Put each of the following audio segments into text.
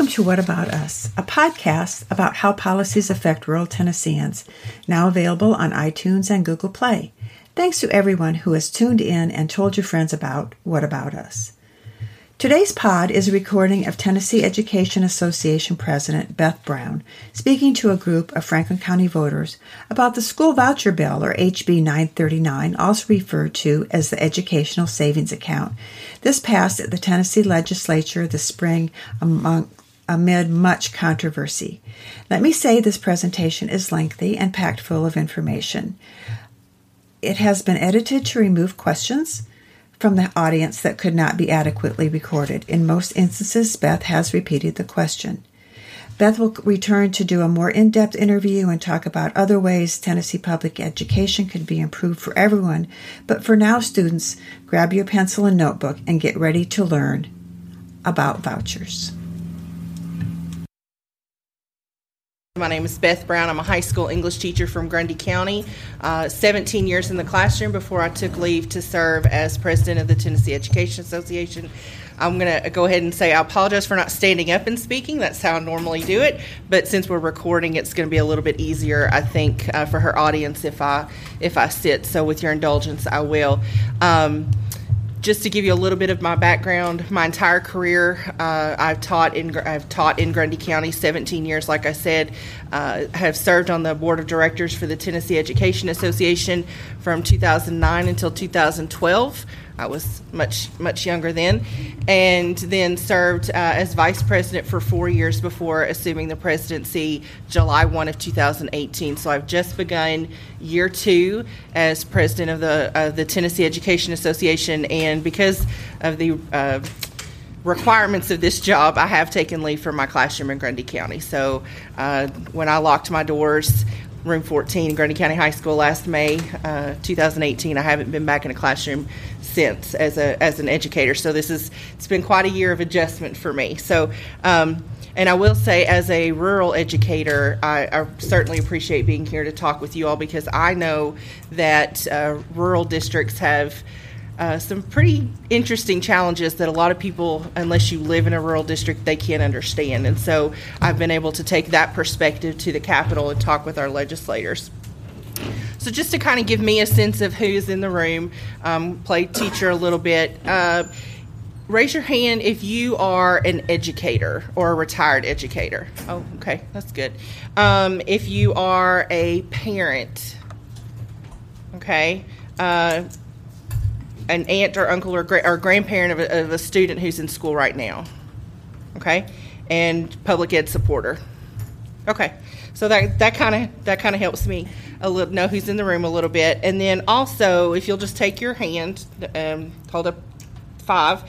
Welcome to What About Us, a podcast about how policies affect rural Tennesseans, now available on iTunes and Google Play. Thanks to everyone who has tuned in and told your friends about What About Us. Today's pod is a recording of Tennessee Education Association President Beth Brown speaking to a group of Franklin County voters about the School Voucher Bill, or HB 939, also referred to as the Educational Savings Account. This passed at the Tennessee legislature this spring among, amid much controversy. Let me say this presentation is lengthy and packed full of information. It has been edited to remove questions from the audience that could not be adequately recorded. In most instances, Beth has repeated the question. Beth will return to do a more in depth interview and talk about other ways Tennessee public education could be improved for everyone. But for now, students, grab your pencil and notebook and get ready to learn about vouchers. My name is Beth Brown. I'm a high school English teacher from Grundy County. Uh, 17 years in the classroom before I took leave to serve as president of the Tennessee Education Association. I'm going to go ahead and say I apologize for not standing up and speaking. That's how I normally do it. But since we're recording, it's going to be a little bit easier, I think, uh, for her audience if I if I sit. So, with your indulgence, I will. Um, just to give you a little bit of my background, my entire career, uh, I've taught in I've taught in Grundy County 17 years. Like I said, uh, have served on the board of directors for the Tennessee Education Association from 2009 until 2012. I was much much younger then, and then served uh, as vice president for four years before assuming the presidency July 1 of 2018. So I've just begun year two as president of the of the Tennessee Education Association, and because of the uh, requirements of this job, I have taken leave from my classroom in Grundy County. So uh, when I locked my doors room 14 in Grundy County High School last May uh, 2018. I haven't been back in a classroom since as a as an educator. So this is it's been quite a year of adjustment for me. So. Um, and I will say, as a rural educator, I, I, certainly appreciate being here to talk with you all because I know that uh, rural districts have uh, some pretty interesting challenges that a lot of people, unless you live in a rural district, they can't understand. And so I've been able to take that perspective to the Capitol and talk with our legislators. So just to kind of give me a sense of who's in the room, um, play teacher a little bit. Uh, raise your hand if you are an educator or a retired educator. Oh, okay, that's good. Um, if you are a parent, okay. Uh, an aunt or uncle or, gra- or grandparent of a, of a student who's in school right now. Okay, and public ed supporter. Okay, so that that kind of that kind of helps me a little know who's in the room a little bit, and then also if you'll just take your hand, um, hold up five,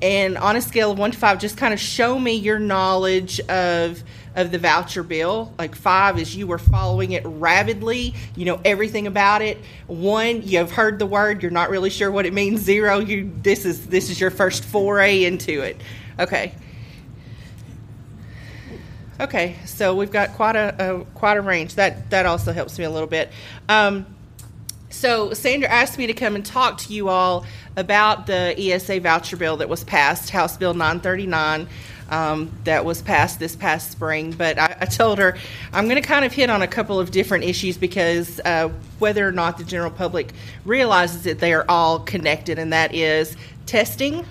and on a scale of one to five, just kind of show me your knowledge of of the voucher bill. Like five is you were following it rabidly, you know everything about it. One, you've heard the word, you're not really sure what it means. Zero, you this is this is your first foray into it. Okay. Okay, so we've got quite a, a quite a range. That that also helps me a little bit. Um, so Sandra asked me to come and talk to you all about the ESA voucher bill that was passed, House Bill 939 um, that was passed this past spring. But I, I told her I'm going to kind of hit on a couple of different issues because uh, whether or not the general public realizes that they are all connected, and that is testing,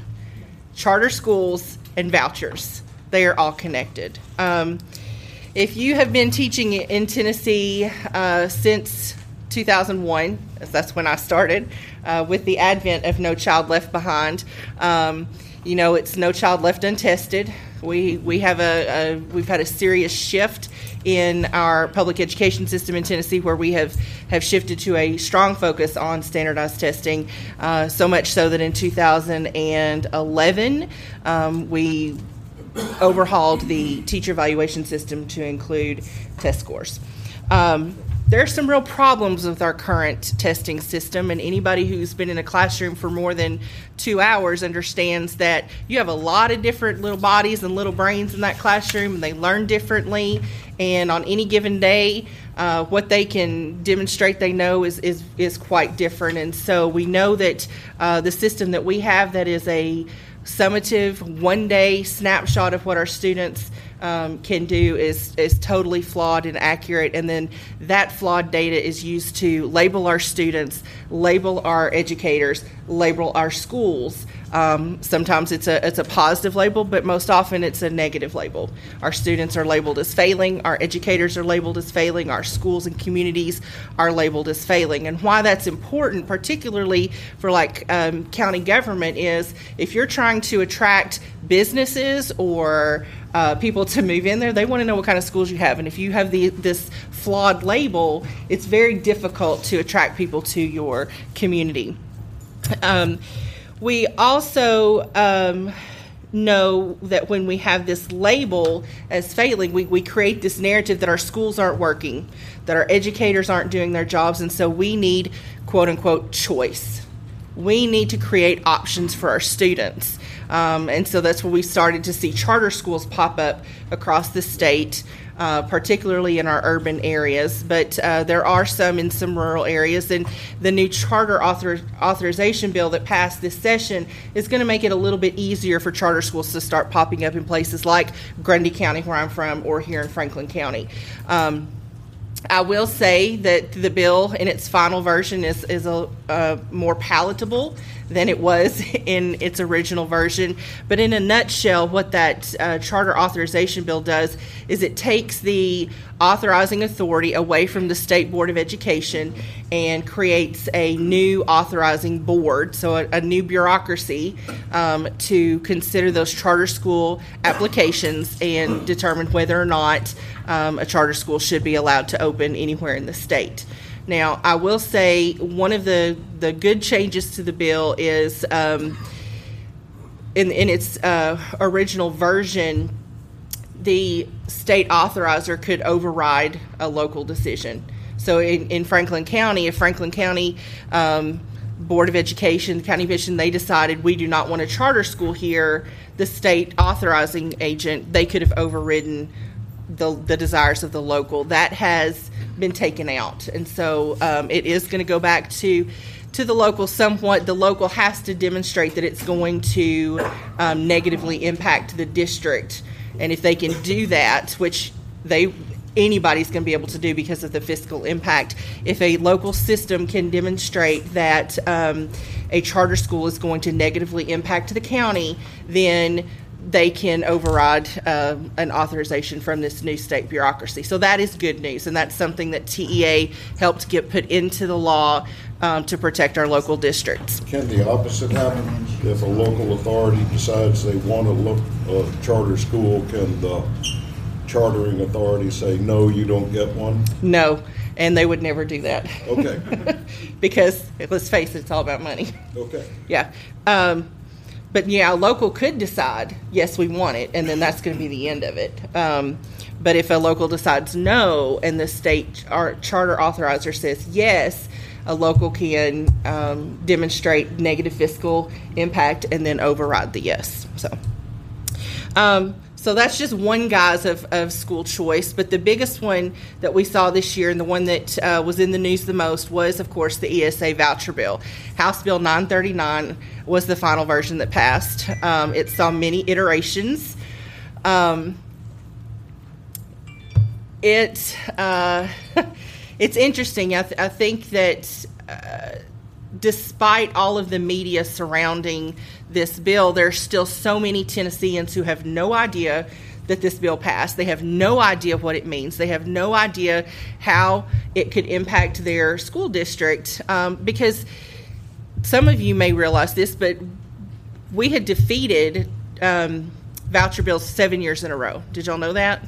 charter schools, and vouchers. They are all connected. Um, if you have been teaching in Tennessee uh, since 2001, that's when I started, uh, with the advent of No Child Left Behind. Um, you know, it's no child left untested. We we have a, a, we've had a serious shift in our public education system in Tennessee, where we have have shifted to a strong focus on standardized testing. Uh, so much so that in 2011 um, we overhauled the teacher evaluation system to include test scores. Um, there are some real problems with our current testing system, and anybody who's been in a classroom for more than two hours understands that you have a lot of different little bodies and little brains in that classroom, and they learn differently. And on any given day, uh, what they can demonstrate they know is, is, is quite different. And so we know that uh, the system that we have that is a summative one day snapshot of what our students um, can do is is totally flawed and accurate, and then that flawed data is used to label our students, label our educators, label our schools. Um, sometimes it's a it's a positive label, but most often it's a negative label. Our students are labeled as failing, our educators are labeled as failing, our schools and communities are labeled as failing. And why that's important, particularly for like um, county government, is if you're trying to attract businesses or uh, people to move in there. They want to know what kind of schools you have, and if you have the, this flawed label, it's very difficult to attract people to your community. Um, we also um, know that when we have this label as failing, we, we create this narrative that our schools aren't working, that our educators aren't doing their jobs, and so we need quote unquote choice. We need to create options for our students. Um, and so that's when we started to see charter schools pop up across the state. Uh, particularly in our urban areas, but uh, there are some in some rural areas. And the new charter author- authorization bill that passed this session is going to make it a little bit easier for charter schools to start popping up in places like Grundy County, where I'm from, or here in Franklin County. Um, I will say that the bill in its final version is, is a, uh, more palatable than it was in its original version. But in a nutshell, what that uh, charter authorization bill does is it takes the authorizing authority away from the State Board of Education and creates a new authorizing board, so a, a new bureaucracy um, to consider those charter school applications and determine whether or not um, a charter school should be allowed to open anywhere in the state. Now, I will say one of the, the good changes to the bill is um, in, in its uh, original version, the state authorizer could override a local decision. So in, in Franklin County, if Franklin County um, Board of Education, the County Commission, they decided we do not want a charter school here, the state authorizing agent, they could have overridden the, the desires of the local. That has been taken out, and so um, it is going to go back to to the local somewhat. The local has to demonstrate that it's going to um, negatively impact the district, and if they can do that, which they anybody's going to be able to do because of the fiscal impact. If a local system can demonstrate that um, a charter school is going to negatively impact the county, then they can override uh, an authorization from this new state bureaucracy. So that is good news, and that's something that TEA helped get put into the law um, to protect our local districts. Can the opposite happen? If a local authority decides they want to look a charter school, can the chartering authority say, no, you don't get one? No, and they would never do that. Okay, because let's face it, it's all about money. okay. Yeah. Um, but yeah, a local could decide, yes, we want it, and then that's going to be the end of it. Um, but if a local decides no, and the state our charter authorizer says yes, a local can um, demonstrate negative fiscal impact and then override the yes. So. Um, so that's just one guise of, of school choice. But the biggest one that we saw this year and the one that uh, was in the news the most was, of course, the ESA voucher bill. House Bill 939 was the final version that passed. Um, it saw many iterations. Um, it uh, it's interesting. I, th- I think that uh, despite all of the media surrounding this bill, there's still so many Tennesseans who have no idea that this bill passed. They have no idea what it means. They have no idea how it could impact their school district um, because some of you may realize this, but we had defeated um, voucher bills seven years in a row. Did y'all know that?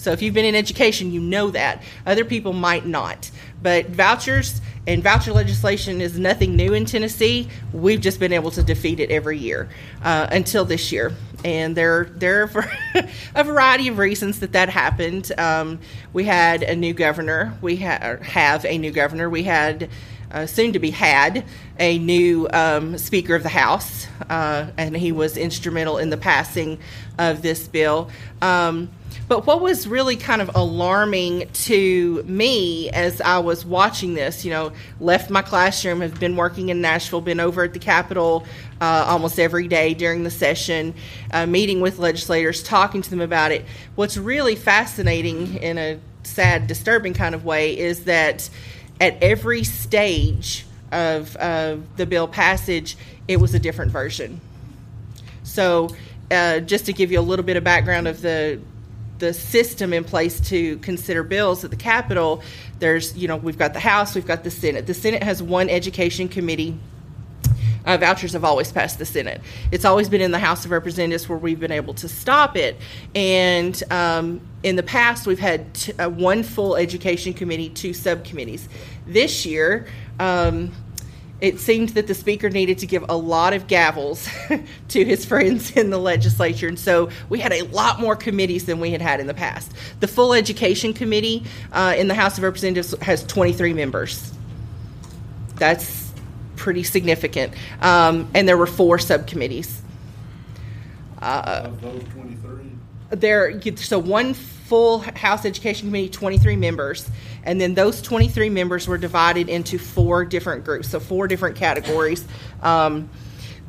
So if you've been in education, you know that. Other people might not. But vouchers and voucher legislation is nothing new in Tennessee. We've just been able to defeat it every year uh, until this year. And there, there are a variety of reasons that that happened. Um, we had a new governor. We ha- have a new governor. We had uh, soon to be had a new um, Speaker of the House, uh, and he was instrumental in the passing of this bill. Um, but what was really kind of alarming to me as I was watching this, you know, left my classroom, have been working in Nashville, been over at the Capitol uh, almost every day during the session, uh, meeting with legislators, talking to them about it. What's really fascinating in a sad, disturbing kind of way is that at every stage of uh, the bill passage, it was a different version. So, uh, just to give you a little bit of background of the the system in place to consider bills at the Capitol, there's, you know, we've got the House, we've got the Senate. The Senate has one education committee. Uh, vouchers have always passed the Senate. It's always been in the House of Representatives where we've been able to stop it. And um, in the past, we've had t- uh, one full education committee, two subcommittees. This year, um, it seemed that the speaker needed to give a lot of gavels to his friends in the legislature. And so we had a lot more committees than we had had in the past. The full education committee uh, in the House of Representatives has 23 members. That's pretty significant. Um, and there were four subcommittees. Uh, of those 23? There, so one full House Education Committee, 23 members, and then those 23 members were divided into four different groups, so four different categories. Um,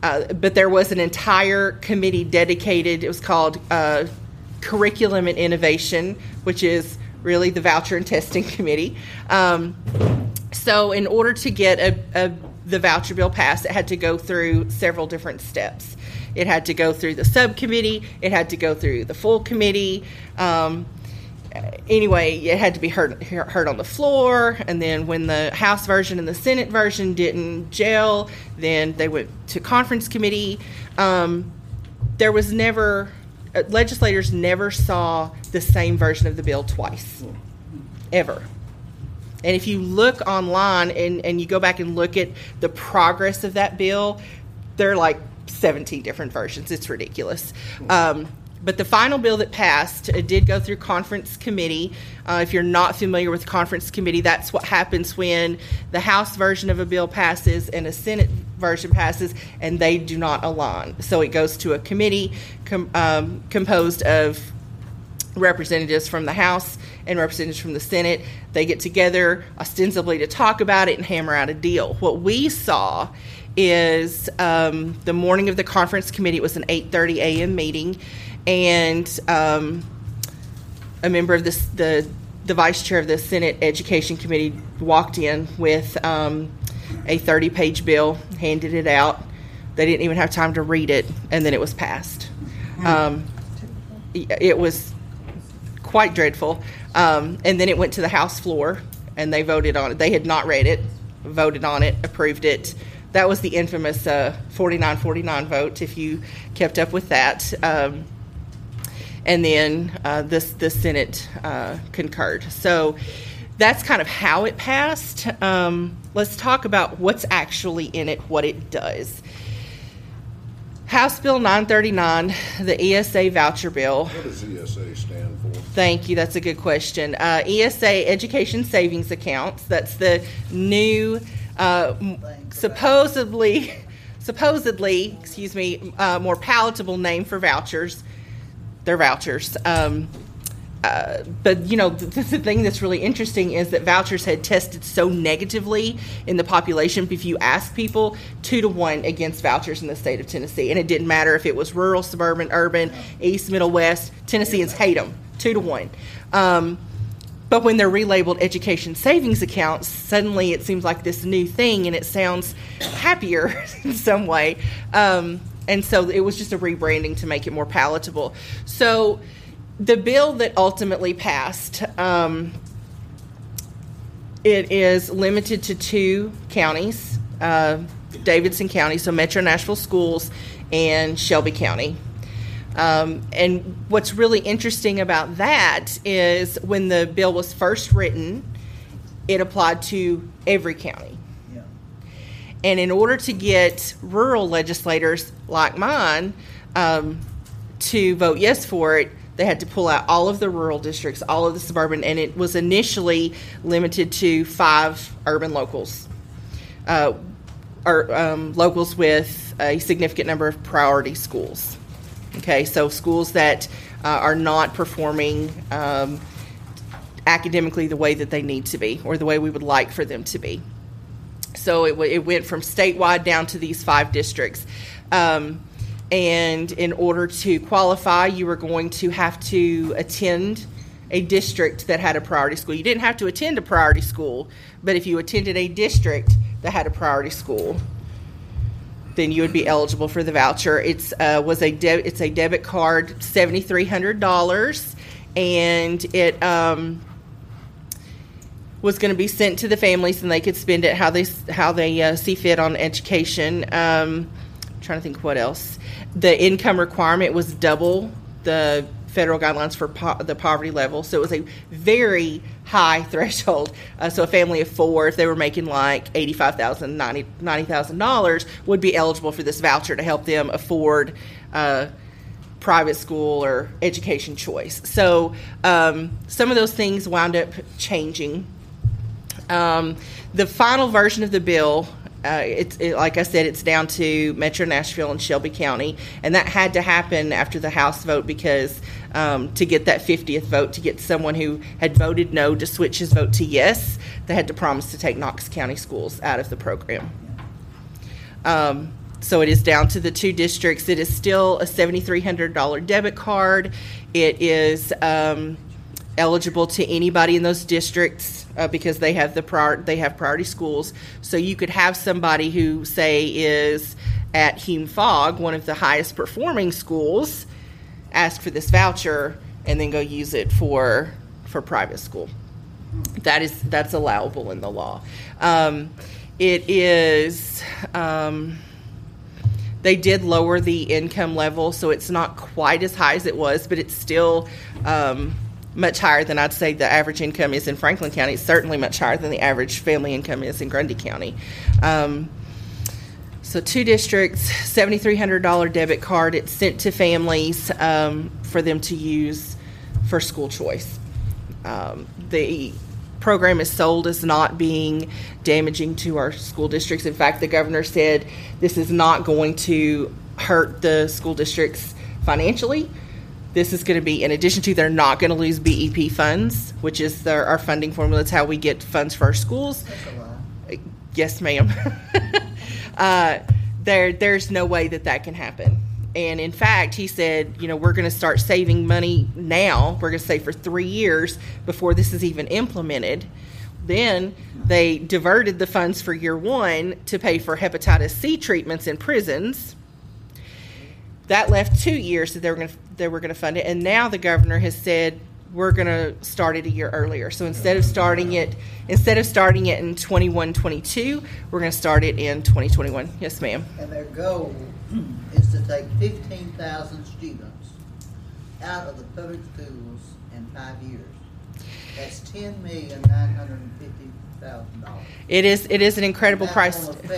uh, but there was an entire committee dedicated, it was called uh, Curriculum and Innovation, which is really the voucher and testing committee. Um, so, in order to get a, a, the voucher bill passed, it had to go through several different steps. It had to go through the subcommittee. It had to go through the full committee. Um, anyway, it had to be heard heard on the floor, and then when the House version and the Senate version didn't gel, then they went to conference committee. Um, there was never uh, legislators never saw the same version of the bill twice, ever. And if you look online and, and you go back and look at the progress of that bill, they're like 17 different versions. It's ridiculous. Um, but the final bill that passed it did go through conference committee. Uh, if you're not familiar with conference committee, that's what happens when the House version of a bill passes and a Senate version passes, and they do not align. So it goes to a committee com- um, composed of representatives from the House and representatives from the Senate. They get together ostensibly to talk about it and hammer out a deal. What we saw is um, the morning of the conference committee. It was an 8:30 a.m. meeting, and um, a member of the the vice chair of the Senate Education Committee walked in with um, a 30-page bill, handed it out. They didn't even have time to read it, and then it was passed. Um, it was quite dreadful. Um, and then it went to the House floor, and they voted on it. They had not read it, voted on it, approved it that was the infamous uh, 49-49 vote. If you kept up with that, um, and then uh, this the Senate uh, concurred. So that's kind of how it passed. Um, let's talk about what's actually in it, what it does. House Bill 939, the ESA voucher bill. What does ESA stand for? Thank you. That's a good question. Uh, ESA, Education Savings Accounts. That's the new uh, supposedly, supposedly, excuse me, uh, more palatable name for vouchers. They're vouchers. Um, uh, but you know the, the, thing that's really interesting is that vouchers had tested so negatively in the population if you ask people two to one against vouchers in the state of tennessee and it didn't matter if it was rural suburban urban east middle west tennesseans hate them two to one um, but when they're relabeled education savings accounts, suddenly it seems like this new thing and it sounds happier in some way. Um, and so it was just a rebranding to make it more palatable. So the bill that ultimately passed, um, it is limited to two counties, uh, Davidson County, so Metro Nashville Schools, and Shelby County. Um, and what's really interesting about that is when the bill was first written, it applied to every county. Yeah. And in order to get rural legislators like mine um, to vote yes for it, they had to pull out all of the rural districts, all of the suburban, and it was initially limited to five urban locals. uh, are um, locals with a significant number of priority schools. Okay, so schools that uh, are not performing um, academically the way that they need to be or the way we would like for them to be. So it, w- it went from statewide down to these five districts. Um, and in order to qualify, you were going to have to attend a district that had a priority school. You didn't have to attend a priority school, but if you attended a district that had a priority school, then you would be eligible for the voucher. It's uh, was a de- it's a debit card, seventy three hundred dollars, and it um, was going to be sent to the families, and they could spend it how they how they uh, see fit on education. Um, trying to think what else. The income requirement was double the federal guidelines for po- the poverty level, so it was a very high threshold. Uh, so a family of four, if they were making like eighty-five thousand, ninety ninety thousand dollars, would be eligible for this voucher to help them afford. Uh, private school or education choice. So um, some of those things wound up changing. Um, the final version of the bill, uh, it's it, like I said, it's down to Metro Nashville and Shelby County, and that had to happen after the House vote because um, to get that 50th vote, to get someone who had voted no to switch his vote to yes, they had to promise to take Knox County schools out of the program. Um, so it is down to the two districts. It is still a $7,300 debit card. It is um, eligible to anybody in those districts uh, because they have the prior, they have priority schools. So you could have somebody who say is at Hume Fogg, one of the highest performing schools, ask for this voucher and then go use it for for private school. That is that's allowable in the law. Um, it is. Um, they did lower the income level, so it's not quite as high as it was, but it's still um, much higher than I'd say the average income is in Franklin County. It's certainly much higher than the average family income is in Grundy County. Um, so two districts, seventy-three hundred dollar debit card. It's sent to families um, for them to use for school choice. Um, the program is sold as not being damaging to our school districts. In fact, the governor said this is not going to hurt the school districts financially. This is going to be, in addition to, they're not going to lose BEP funds, which is their, our funding formula. It's how we get funds for our schools. Yes, ma'am. uh, there, there's no way that that can happen. And in fact, he said, you know, we're going to start saving money now. We're going to save for three years before this is even implemented. Then they diverted the funds for year one to pay for hepatitis C treatments in prisons. That left two years that they were going to they were going to fund it, and now the governor has said we're going to start it a year earlier. So instead of starting it instead of starting it in 21 22, we're going to start it in 2021. Yes, ma'am. And their goal is to take fifteen thousand students out of the public schools in five years. That's ten million nine hundred and fifty thousand dollars. It is it is an incredible price. Affect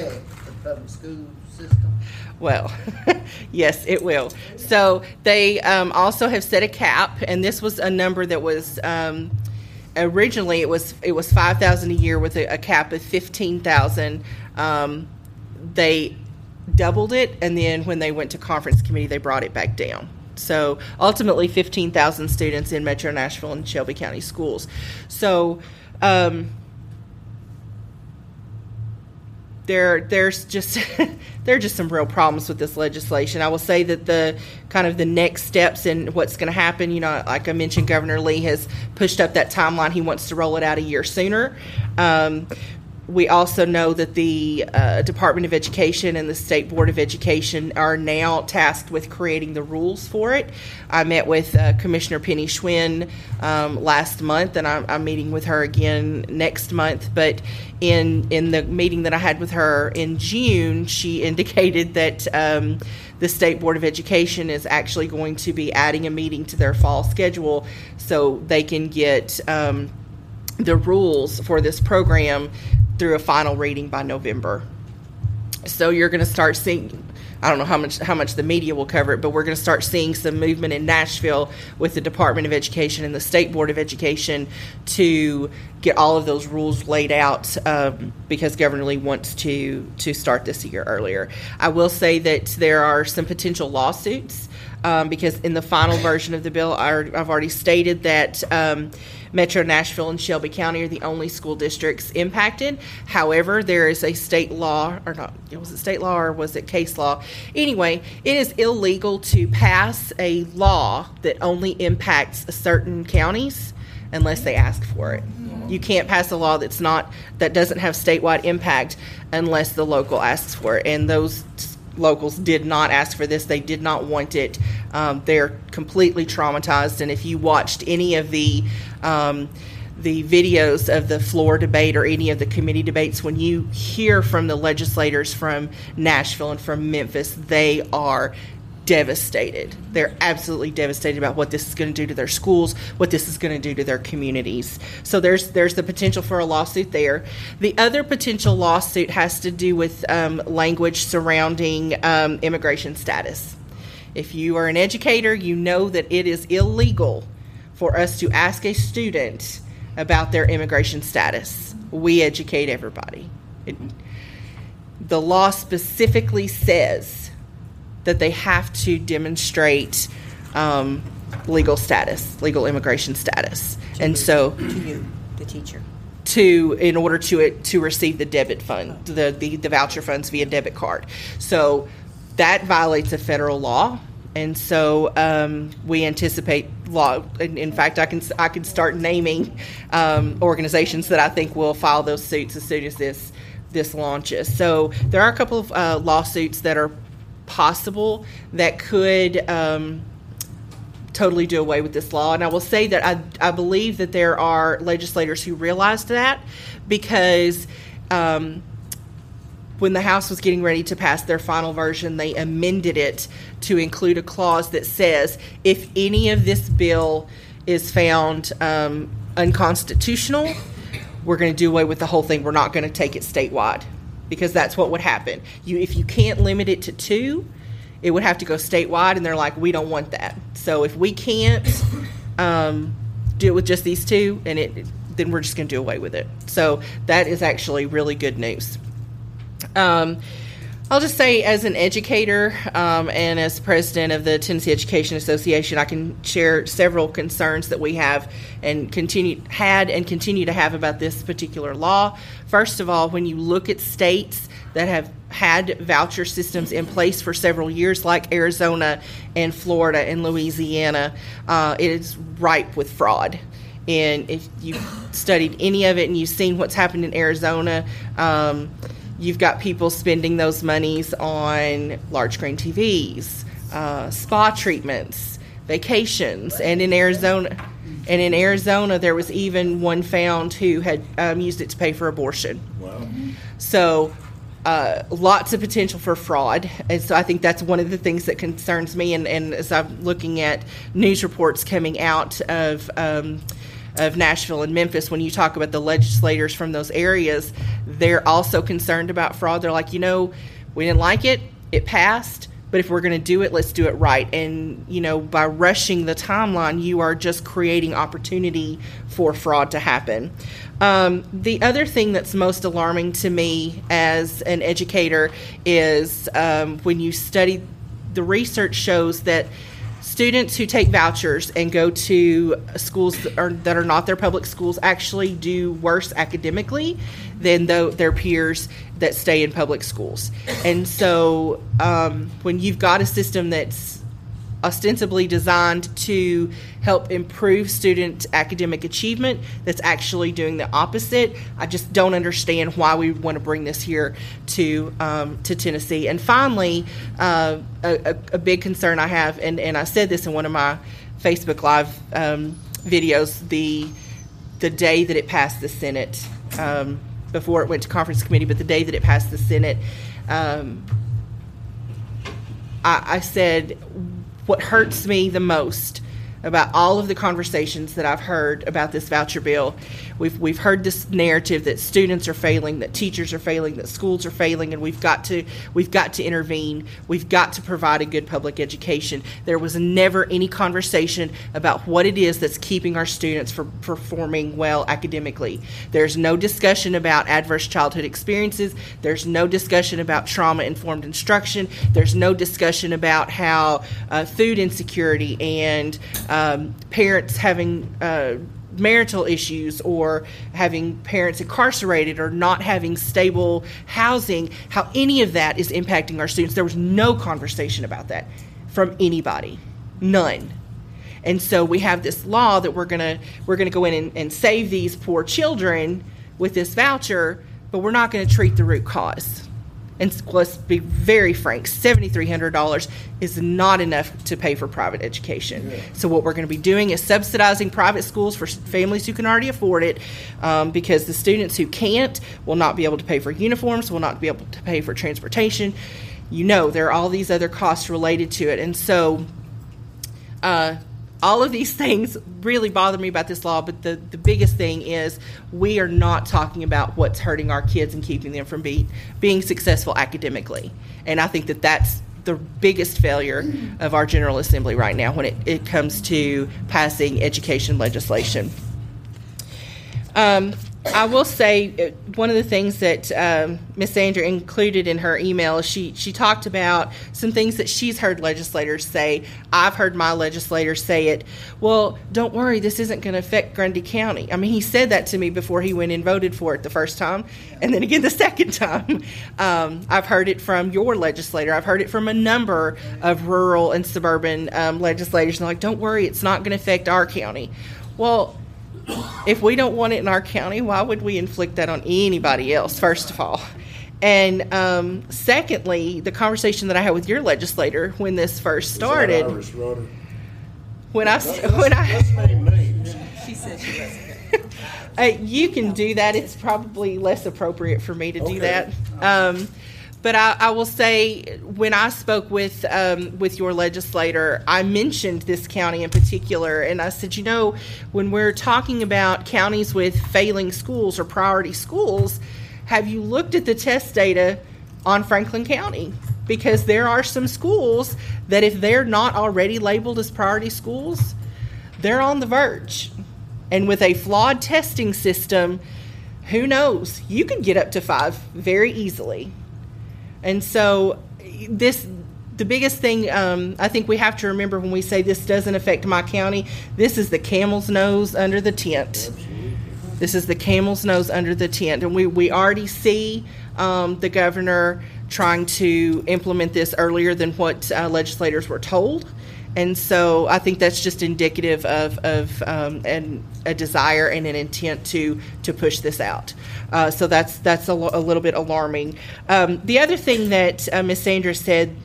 the public school system. Well, yes, it will. So they um, also have set a cap, and this was a number that was um, originally it was it was five thousand a year with a, a cap of fifteen thousand. Um, they doubled it, and then when they went to conference committee, they brought it back down. So ultimately, fifteen thousand students in Metro Nashville and Shelby County schools. So. Um, there there's just there are just some real problems with this legislation. I will say that the kind of the next steps and what's going to happen, you know, like I mentioned, Governor Lee has pushed up that timeline. He wants to roll it out a year sooner. Um, we also know that the uh, Department of Education and the State Board of Education are now tasked with creating the rules for it. I met with uh, Commissioner Penny Schwinn um, last month, and I'm, I'm, meeting with her again next month. But in in the meeting that I had with her in June, she indicated that. Um, the State Board of Education is actually going to be adding a meeting to their fall schedule so they can get um, the rules for this program through a final reading by November. So you're going to start seeing, I don't know how much how much the media will cover it, but we're going to start seeing some movement in Nashville with the Department of Education and the State Board of Education to get all of those rules laid out um, because Governor Lee wants to to start this a year earlier. I will say that there are some potential lawsuits um, because in the final version of the bill, I, have already stated that. Um, Metro Nashville and Shelby County are the only school districts impacted. However, there is a state law, or not, was it state law or was it case law? Anyway, it is illegal to pass a law that only impacts certain counties unless they ask for it. You can't pass a law that's not that doesn't have statewide impact unless the local asks for it. And those locals did not ask for this. They did not want it. Um, they're completely traumatized. And if you watched any of the um, the videos of the floor debate or any of the committee debates, when you hear from the legislators from Nashville and from Memphis, they are devastated. They're absolutely devastated about what this is going to do to their schools, what this is going to do to their communities. So there's there's the potential for a lawsuit there. The other potential lawsuit has to do with um, language surrounding um, immigration status. If you are an educator, you know that it is illegal for us to ask a student about their immigration status. We educate everybody. It, the law specifically says that they have to demonstrate um, legal status, legal immigration status, To and so To you, the teacher. to in order to it to receive the debit fund, the, the the voucher funds via debit card. So that violates a federal law, and so um, we anticipate law. In, in fact, I can I can start naming um, organizations that I think will file those suits as soon as this this launches. So there are a couple of uh, lawsuits that are possible that could. Um, totally do away with this law. And I will say that I, I believe that there are legislators who realized that because um, when the House was getting ready to pass their final version, they amended it to include a clause that says if any of this bill is found um, unconstitutional, we're going to do away with the whole thing. We're not going to take it statewide because that's what would happen. You, if you can't limit it to two, it would have to go statewide, and they're like, we don't want that. So if we can't um, do it with just these two, and it, then we're just going to do away with it. So that is actually really good news. Um, I'll just say, as an educator um, and as president of the Tennessee Education Association, I can share several concerns that we have and continue had and continue to have about this particular law. First of all, when you look at states that have had voucher systems in place for several years, like Arizona and Florida and Louisiana, uh, it is ripe with fraud. And if you've studied any of it and you've seen what's happened in Arizona, um, you've got people spending those monies on large screen TVs, uh, spa treatments, vacations, and in Arizona. And in Arizona, there was even one found who had um, used it to pay for abortion. Wow. So, uh, lots of potential for fraud. And so, I think that's one of the things that concerns me. And, and as I'm looking at news reports coming out of, um, of Nashville and Memphis, when you talk about the legislators from those areas, they're also concerned about fraud. They're like, you know, we didn't like it, it passed. But if we're going to do it, let's do it right. And, you know, by rushing the timeline, you are just creating opportunity for fraud to happen. Um, the other thing that's most alarming to me as an educator is um, when you study, the research shows that students who take vouchers and go to schools that are, that are not their public schools actually do worse academically than though their peers that stay in public schools. And so um, when you've got a system that's ostensibly designed to help improve student academic achievement that's actually doing the opposite. I just don't understand why we want to bring this here to um, to Tennessee. And finally, uh, a, a, big concern I have, and, and I said this in one of my Facebook Live um, videos, the the day that it passed the Senate, um, before it went to conference committee, but the day that it passed the Senate, um, I, I said, what hurts me the most about all of the conversations that I've heard about this voucher bill, We've we've heard this narrative that students are failing, that teachers are failing, that schools are failing, and we've got to we've got to intervene. We've got to provide a good public education. There was never any conversation about what it is that's keeping our students from performing well academically. There's no discussion about adverse childhood experiences. There's no discussion about trauma informed instruction. There's no discussion about how uh, food insecurity and um, parents having uh, marital issues or having parents incarcerated or not having stable housing, how any of that is impacting our students. There was no conversation about that from anybody. None. And so we have this law that we're gonna we're gonna go in and, and save these poor children with this voucher, but we're not gonna treat the root cause. And let's be very frank, $7,300 is not enough to pay for private education. Yeah. So, what we're going to be doing is subsidizing private schools for families who can already afford it um, because the students who can't will not be able to pay for uniforms, will not be able to pay for transportation. You know, there are all these other costs related to it. And so, uh, all of these things really bother me about this law, but the, the biggest thing is we are not talking about what's hurting our kids and keeping them from be, being successful academically. And I think that that's the biggest failure of our General Assembly right now when it, it comes to passing education legislation. Um, I will say uh, one of the things that um, Miss Sandra included in her email she she talked about some things that she's heard legislators say. I've heard my legislators say it. Well, don't worry, this isn't going to affect Grundy County. I mean, he said that to me before he went and voted for it the first time, and then again the second time. Um, I've heard it from your legislator. I've heard it from a number of rural and suburban um, legislators. And like, don't worry, it's not going to affect our county. Well if we don't want it in our county, why would we inflict that on anybody else, first of all? And um, secondly, the conversation that I had with your legislator when this first started. When I when I she said she was uh, you can do that. It's probably less appropriate for me to do that. Um, but I, I, will say, when I spoke with um, with your legislator, I mentioned this county in particular, and I said, you know, when we're talking about counties with failing schools or priority schools, have you looked at the test data on Franklin County? Because there are some schools that, if they're not already labeled as priority schools, they're on the verge. And with a flawed testing system, who knows? You could get up to five very easily. And so this the biggest thing um, I think we have to remember when we say this doesn't affect my county, this is the camel's nose under the tent. Absolutely. This is the camel's nose under the tent, and we we already see um, the governor trying to implement this earlier than what uh, legislators were told. And so I think that's just indicative of, of um, an, a desire and an intent to to push this out. Uh, so that's that's a, a little bit alarming. Um, the other thing that uh, Ms. Sanders said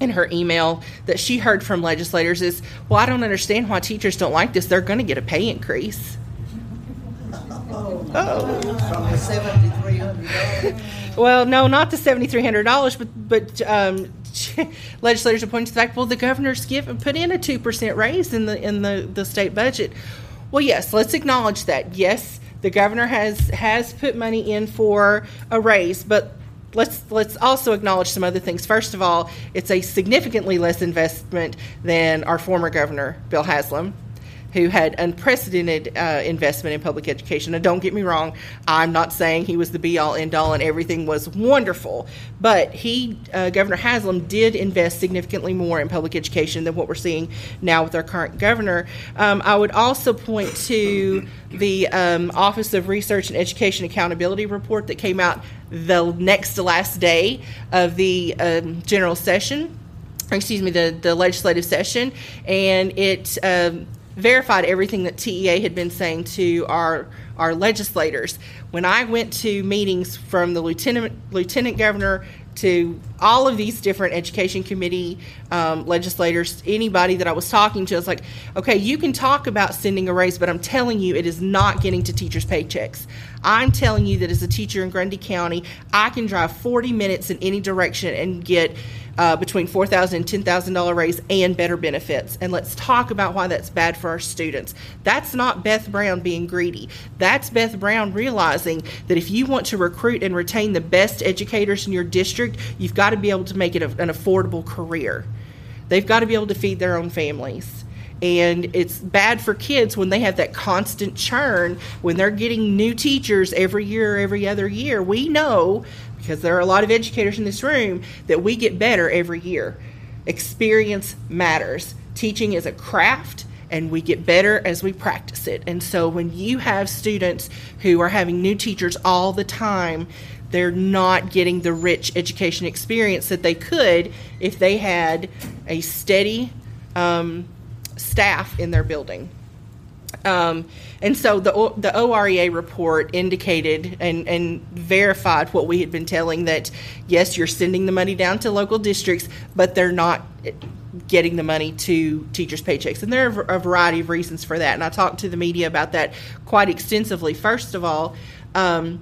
in her email that she heard from legislators is, "Well, I don't understand why teachers don't like this. They're going to get a pay increase." Oh, from the seventy three hundred. Well, no, not the seventy three hundred dollars, but but um, legislators are pointing to the fact, well, the governor's given put in a two percent raise in the in the, the state budget. Well, yes, let's acknowledge that. Yes, the governor has has put money in for a raise, but let's let's also acknowledge some other things. First of all, it's a significantly less investment than our former governor, Bill Haslam who had unprecedented uh, investment in public education. Now, don't get me wrong, I'm not saying he was the be all end all and everything was wonderful, but he, uh, Governor Haslam, did invest significantly more in public education than what we're seeing now with our current governor. Um, I would also point to the um, Office of Research and Education Accountability report that came out the next to last day of the um, general session excuse me, the, the legislative session, and it um, verified everything that TEA had been saying to our our legislators. When I went to meetings from the lieutenant lieutenant governor to all of these different education committee um, legislators, anybody that I was talking to, I was like, okay, you can talk about sending a raise, but I'm telling you, it is not getting to teachers' paychecks. I'm telling you that as a teacher in Grundy County, I can drive 40 minutes in any direction and get uh, between $4,000 and $10,000 raise and better benefits. And let's talk about why that's bad for our students. That's not Beth Brown being greedy. That's Beth Brown realizing that if you want to recruit and retain the best educators in your district, you've got to be able to make it a, an affordable career. They've got to be able to feed their own families. And it's bad for kids when they have that constant churn, when they're getting new teachers every year, every other year. We know because there are a lot of educators in this room that we get better every year. Experience matters. Teaching is a craft and we get better as we practice it. And so when you have students who are having new teachers all the time, they're not getting the rich education experience that they could if they had a steady um, staff in their building. Um, and so the the OREA report indicated and, and verified what we had been telling that yes, you're sending the money down to local districts, but they're not getting the money to teachers' paychecks. And there are a variety of reasons for that. And I talked to the media about that quite extensively. First of all, um,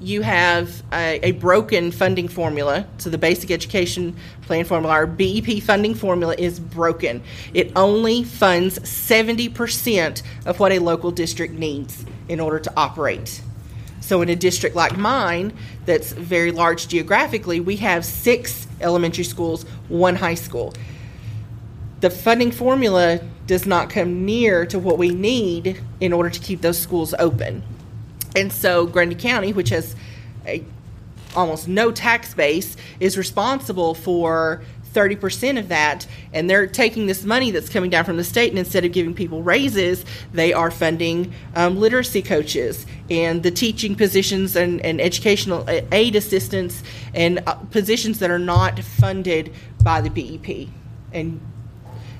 you have a, a, broken funding formula. So the basic education plan formula, our BEP funding formula is broken. It only funds 70% of what a local district needs in order to operate. So in a district like mine, that's very large geographically, we have six elementary schools, one high school. The funding formula does not come near to what we need in order to keep those schools open. And so Grundy County, which has a, almost no tax base, is responsible for 30% of that. And they're taking this money that's coming down from the state, and instead of giving people raises, they are funding um, literacy coaches and the teaching positions and, and educational aid assistance and uh, positions that are not funded by the BEP. And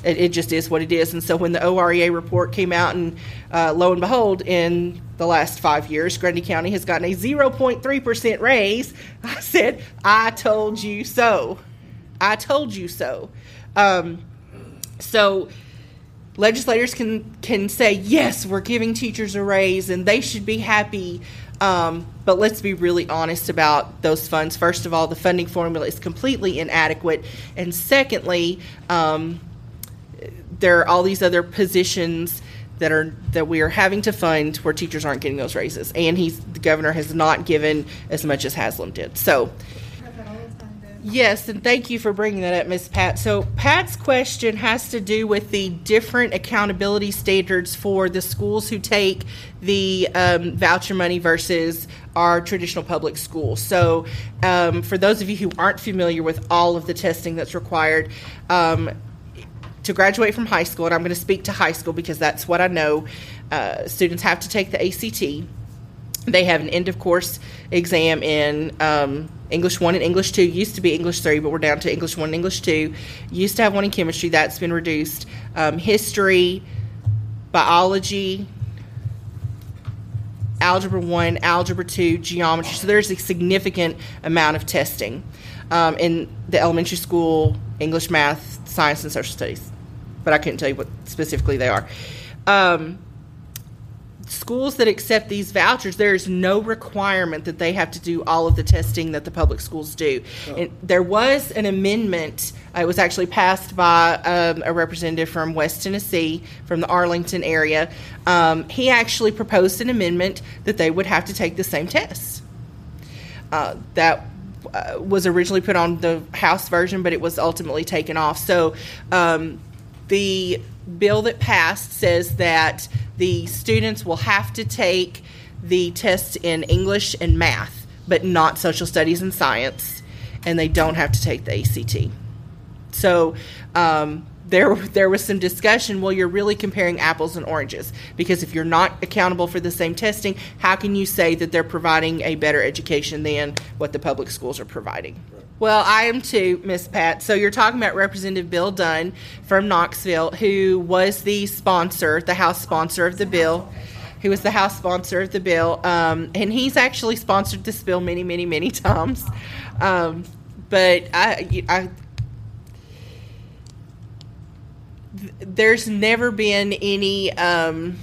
it, it, just is what it is. And so when the OREA report came out, and uh, lo and behold, in the last five years, Grundy County has gotten a 0.3% raise, I said, I told you so. I told you so. Um, so legislators can can say yes, we're giving teachers a raise, and they should be happy. Um, but let's be really honest about those funds. First of all, the funding formula is completely inadequate, and secondly, um, there are all these other positions that are that we are having to fund where teachers aren't getting those raises, and he's the governor has not given as much as Haslam did. So. Yes, and thank you for bringing that up, Ms. Pat. So, Pat's question has to do with the different accountability standards for the schools who take the um, voucher money versus our traditional public schools. So, um, for those of you who aren't familiar with all of the testing that's required, um, to graduate from high school, and I'm going to speak to high school because that's what I know, uh, students have to take the ACT. They have an end of course exam in um, English 1 and English 2. Used to be English 3, but we're down to English 1 and English 2. Used to have one in chemistry, that's been reduced. Um, history, biology, algebra 1, algebra 2, geometry. So there's a significant amount of testing um, in the elementary school English, math, science, and social studies but I couldn't tell you what specifically they are. Um, schools that accept these vouchers, there is no requirement that they have to do all of the testing that the public schools do. Oh. And there was an amendment. Uh, it was actually passed by um, a representative from West Tennessee, from the Arlington area. Um, he actually proposed an amendment that they would have to take the same tests. Uh, that uh, was originally put on the House version, but it was ultimately taken off. So um, the bill that passed says that the students will have to take the tests in English and math, but not social studies and science, and they don't have to take the ACT. So um, there, there was some discussion. Well, you're really comparing apples and oranges because if you're not accountable for the same testing, how can you say that they're providing a better education than what the public schools are providing? Right. Well, I am too, Miss Pat. So you're talking about Representative Bill Dunn from Knoxville, who was the sponsor, the House sponsor of the bill. Who was the House sponsor of the bill, um, and he's actually sponsored this bill many, many, many times. Um, but I, I there's never been any um,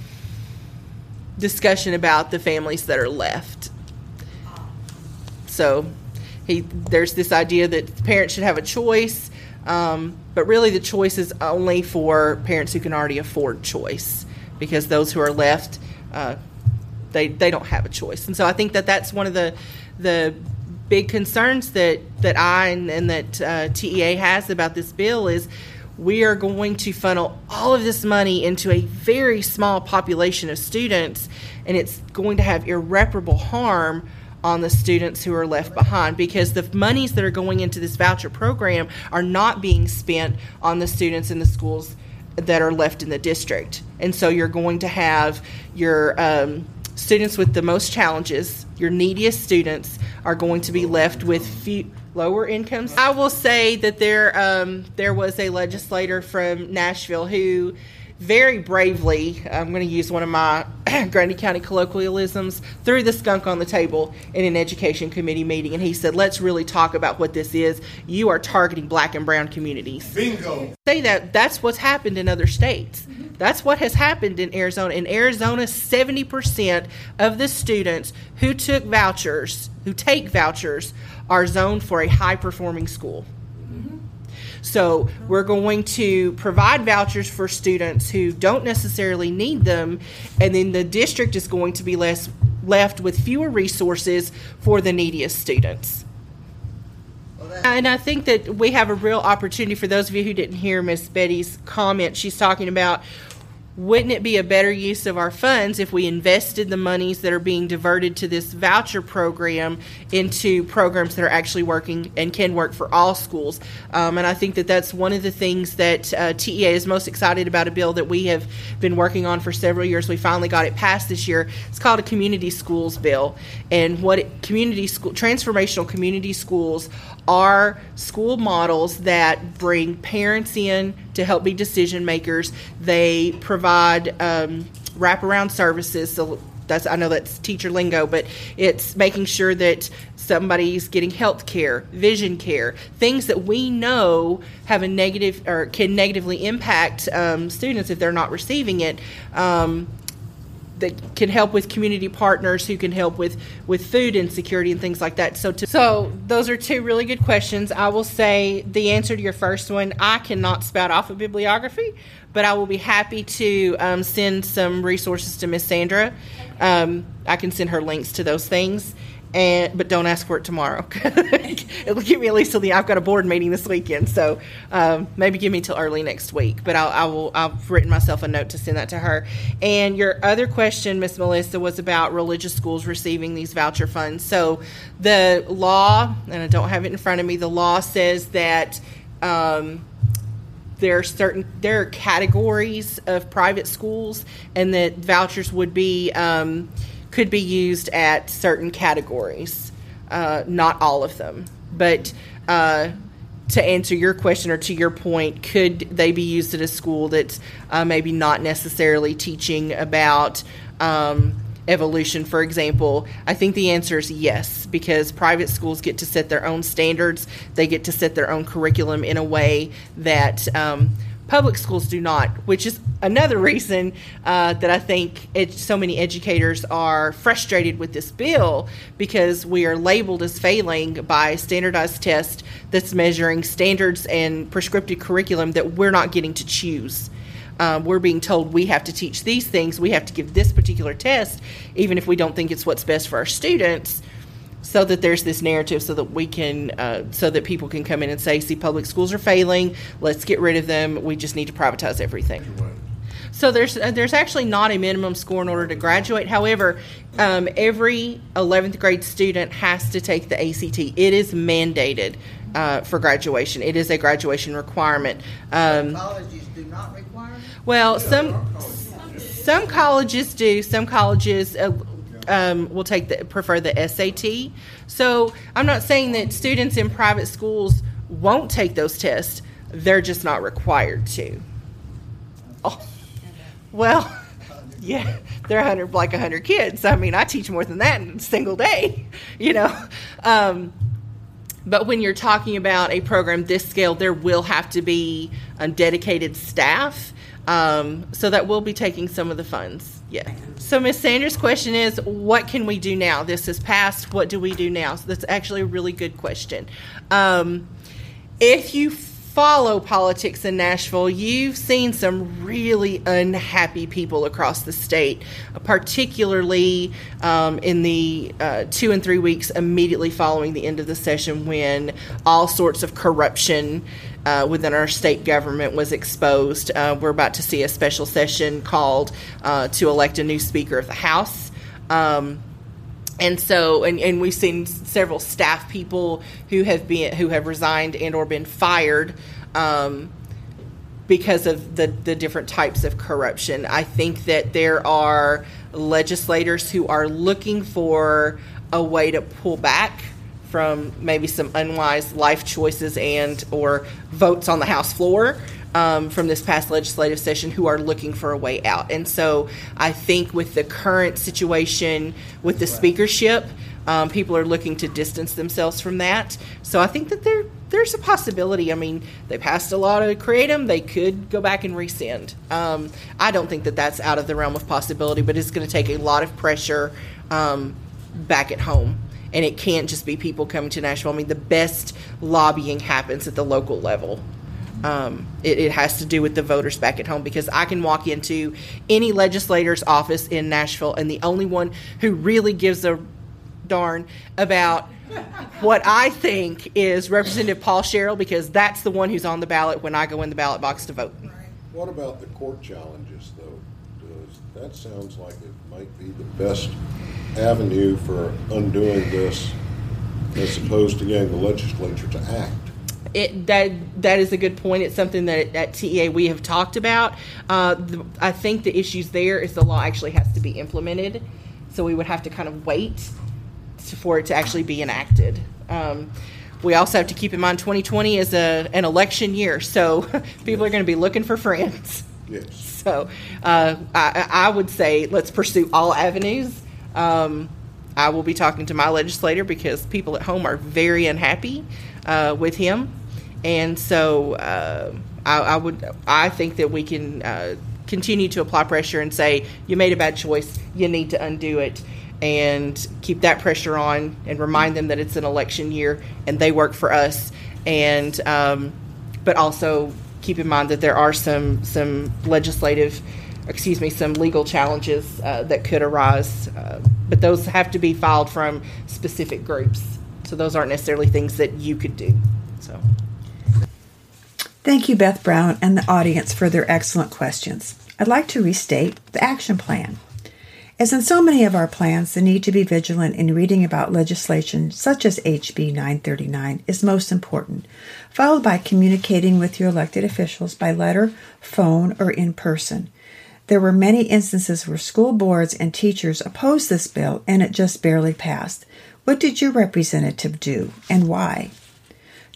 discussion about the families that are left. So he there's this idea that parents should have a choice, um, but really the choice is only for parents who can already afford choice, because those who are left, uh, they they don't have a choice. And so I think that that's one of the the big concerns that that I and, and that uh, TEA has about this bill is we are going to funnel all of this money into a very small population of students, and it's going to have irreparable harm on the students who are left behind because the monies that are going into this voucher program are not being spent on the students in the schools that are left in the district. And so you're going to have your um, students with the most challenges, your neediest students, are going to be left with few, lower incomes. I will say that there um, there was a legislator from Nashville who very bravely, I'm going to use one of my Grundy County colloquialisms, threw the skunk on the table in an education committee meeting. And he said, Let's really talk about what this is. You are targeting black and brown communities. Bingo. Say that that's what's happened in other states. That's what has happened in Arizona. In Arizona, 70% of the students who took vouchers, who take vouchers, are zoned for a high performing school. So we're going to provide vouchers for students who don't necessarily need them, and then the district is going to be less left with fewer resources for the neediest students. And I think that we have a real opportunity for those of you who didn't hear Miss Betty's comment. She's talking about wouldn't it be a better use of our funds if we invested the monies that are being diverted to this voucher program into programs that are actually working and can work for all schools? Um, and I think that that's one of the things that uh, TEA is most excited about a bill that we have been working on for several years. We finally got it passed this year. It's called a community schools bill. And what it, community school, transformational community schools are school models that bring parents in to help be decision makers. They provide um, wraparound services. So that's I know that's teacher lingo, but it's making sure that somebody's getting health care, vision care, things that we know have a negative or can negatively impact um, students if they're not receiving it. Um, that can help with community partners who can help with with food insecurity and things like that. So, to, so those are two really good questions. I will say the answer to your first one. I cannot spout off a bibliography, but I will be happy to um, send some resources to Miss Sandra. Um, I can send her links to those things. And but don't ask for it tomorrow. It'll give me at least till the. I've got a board meeting this weekend, so um, maybe give me till early next week. But I'll, I will. I've written myself a note to send that to her. And your other question, Miss Melissa, was about religious schools receiving these voucher funds. So the law, and I don't have it in front of me. The law says that. Um, there are certain there are categories of private schools, and that vouchers would be um, could be used at certain categories. Uh, not all of them, but uh, to answer your question or to your point, could they be used at a school that's uh, maybe not necessarily teaching about um, evolution, for example? I think the answer is yes, because private schools get to set their own standards, they get to set their own curriculum in a way that um, public schools do not, which is another reason uh, that I think so many educators are frustrated with this bill because we are labeled as failing by standardized test that's measuring standards and prescriptive curriculum that we're not getting to choose. Um, we're being told we have to teach these things, we have to give this particular test, even if we don't think it's what's best for our students so that there's this narrative so that we can uh, so that people can come in and say see public schools are failing. Let's get rid of them. We just need to privatize everything. So there's uh, there's actually not a minimum score in order to graduate. However um, every 11th grade student has to take the ACT it is mandated uh, for graduation. It is a graduation requirement. Um, Colleges do not require well, some some colleges do. Some colleges uh, um, will take the prefer the SAT. So I'm not saying that students in private schools won't take those tests. They're just not required to. Oh, well, yeah, they're 100 like 100 kids. I mean, I teach more than that in a single day, you know. Um, But when you're talking about a program this scale, there will have to be a dedicated staff. Um, so that will be taking some of the funds. Yeah. So Miss Sanders' question is, what can we do now? This is passed. What do we do now? So that's actually a really good question. Um, if you follow politics in Nashville, you've seen some really unhappy people across the state, particularly um, in the uh, two and three weeks immediately following the end of the session when all sorts of corruption. Uh, within our state government was exposed. Uh, we're about to see a special session called uh, to elect a new Speaker of the House. Um, and so and, and we've seen several staff people who have been who have resigned and or been fired um, because of the, the different types of corruption i think that there are legislators who are looking for a way to pull back from maybe some unwise life choices and or votes on the house floor um, from this past legislative session who are looking for a way out. And so I think with the current situation with the speakership, um, people are looking to distance themselves from that. So I think that there there's a possibility. I mean, they passed a law to create them. They could go back and rescind. Um, I don't think that that's out of the realm of possibility, but it's going to take a lot of pressure um, back at home. And it can't just be people coming to Nashville. I mean, the best lobbying happens at the local level. Um, it, it, has to do with the voters back at home because I can walk into any legislator's office in Nashville, and the only one who really gives a darn about what I think is Representative Paul Sherrell because that's the one who's on the ballot when I go in the ballot box to vote. What about the court challenges, though? Does, that sounds like it might be the best avenue for undoing this as opposed to getting the legislature to act it that that is a good point. It's something that at TEA we have talked about. Uh, the, I think the issues there is the law actually has to be implemented, so we would have to kind of wait to, for it to actually be enacted. Um, we also have to keep in mind 2020 is a an election year, so people are going to be looking for friends. Yes. So uh, I, I, would say let's pursue all avenues. Um, I will be talking to my legislator because people at home are very unhappy uh, with him, and so uh, I, I, would I think that we can uh, continue to apply pressure and say you made a bad choice, you need to undo it, and keep that pressure on and remind them that it's an election year and they work for us, and um, but also keep in mind that there are some some legislative excuse me, some legal challenges uh, that could arise, uh, but those have to be filed from specific groups. So those aren't necessarily things that you could do. So. Thank you, Beth Brown, and the audience for their excellent questions. I'd like to restate the action plan. As in so many of our plans, the need to be vigilant in reading about legislation such as HB 939 is most important, followed by communicating with your elected officials by letter, phone, or in person. There were many instances where school boards and teachers opposed this bill and it just barely passed. What did your representative do and why?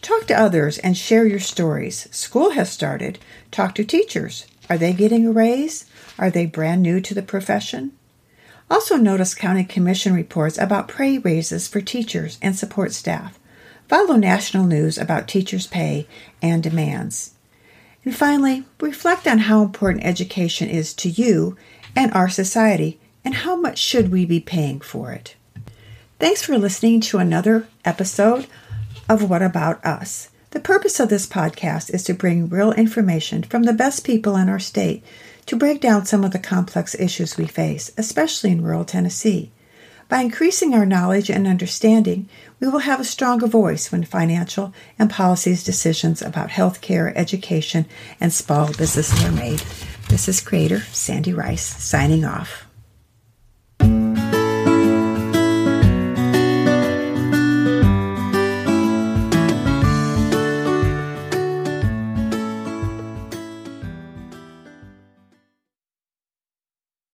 Talk to others and share your stories. School has started. Talk to teachers. Are they getting a raise? Are they brand new to the profession? Also, notice County Commission reports about pay raises for teachers and support staff. Follow national news about teachers' pay and demands. And finally, reflect on how important education is to you and our society and how much should we be paying for it. Thanks for listening to another episode of What About Us. The purpose of this podcast is to bring real information from the best people in our state to break down some of the complex issues we face, especially in rural Tennessee. By increasing our knowledge and understanding, we will have a stronger voice when financial and policies decisions about health care, education, and small businesses are made. This is Creator Sandy Rice signing off.